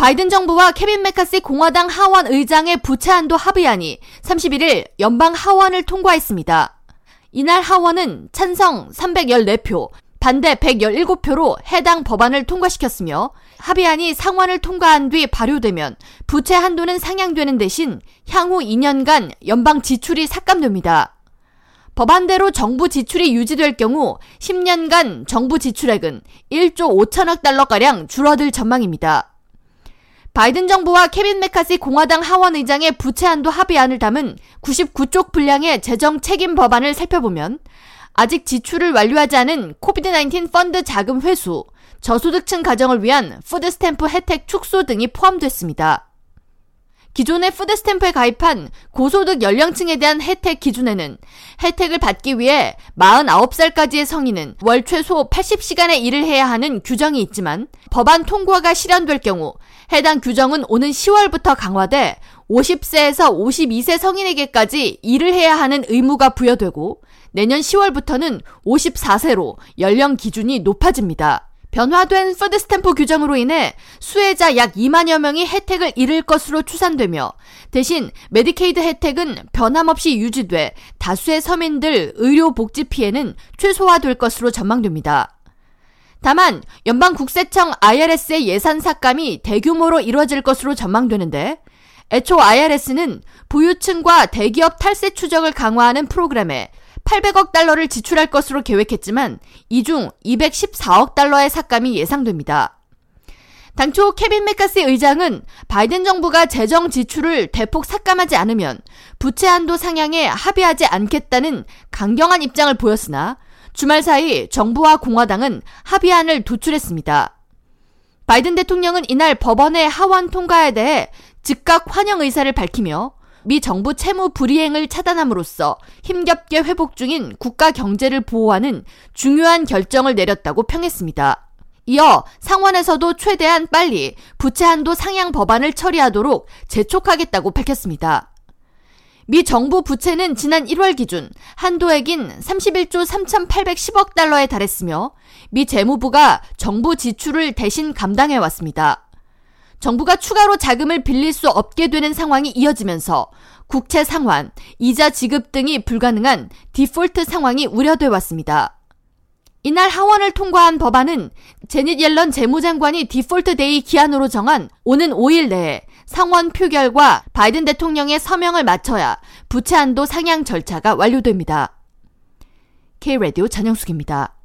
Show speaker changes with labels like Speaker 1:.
Speaker 1: 바이든 정부와 케빈 메카시 공화당 하원 의장의 부채 한도 합의안이 31일 연방 하원을 통과했습니다. 이날 하원은 찬성 314표, 반대 117표로 해당 법안을 통과시켰으며 합의안이 상원을 통과한 뒤 발효되면 부채 한도는 상향되는 대신 향후 2년간 연방 지출이 삭감됩니다. 법안대로 정부 지출이 유지될 경우 10년간 정부 지출액은 1조 5천억 달러가량 줄어들 전망입니다. 바이든 정부와 케빈 매카시 공화당 하원 의장의 부채 한도 합의안을 담은 99쪽 분량의 재정 책임 법안을 살펴보면 아직 지출을 완료하지 않은 COVID-19 펀드 자금 회수, 저소득층 가정을 위한 food stamp 혜택 축소 등이 포함됐습니다. 기존의 food stamp에 가입한 고소득 연령층에 대한 혜택 기준에는 혜택을 받기 위해 49살까지의 성인은 월 최소 80시간의 일을 해야 하는 규정이 있지만 법안 통과가 실현될 경우 해당 규정은 오는 10월부터 강화돼 50세에서 52세 성인에게까지 일을 해야 하는 의무가 부여되고 내년 10월부터는 54세로 연령 기준이 높아집니다. 변화된 food stamp 규정으로 인해 수혜자 약 2만여 명이 혜택을 잃을 것으로 추산되며 대신 메디케이드 혜택은 변함없이 유지돼 다수의 서민들 의료 복지 피해는 최소화될 것으로 전망됩니다. 다만 연방 국세청 IRS의 예산 삭감이 대규모로 이루어질 것으로 전망되는데 애초 IRS는 부유층과 대기업 탈세 추적을 강화하는 프로그램에 800억 달러를 지출할 것으로 계획했지만 이 중 214억 달러의 삭감이 예상됩니다. 당초 케빈 메카시 의장은 바이든 정부가 재정 지출을 대폭 삭감하지 않으면 부채 한도 상향에 합의하지 않겠다는 강경한 입장을 보였으나 주말 사이 정부와 공화당은 합의안을 도출했습니다. 바이든 대통령은 이날 법원의 하원 통과에 대해 즉각 환영 의사를 밝히며 미 정부 채무 불이행을 차단함으로써 힘겹게 회복 중인 국가 경제를 보호하는 중요한 결정을 내렸다고 평했습니다. 이어 상원에서도 최대한 빨리 부채 한도 상향 법안을 처리하도록 재촉하겠다고 밝혔습니다. 미 정부 부채는 지난 1월 기준 한도액인 31조 3,810억 달러에 달했으며 미 재무부가 정부 지출을 대신 감당해 왔습니다. 정부가 추가로 자금을 빌릴 수 없게 되는 상황이 이어지면서 국채 상환, 이자 지급 등이 불가능한 디폴트 상황이 우려돼 왔습니다. 이날 하원을 통과한 법안은 재닛 옐런 재무장관이 default day 기한으로 정한 오는 5일 내에 상원 표결과 바이든 대통령의 서명을 마쳐야 부채 한도 상향 절차가 완료됩니다. K-라디오 전영숙입니다.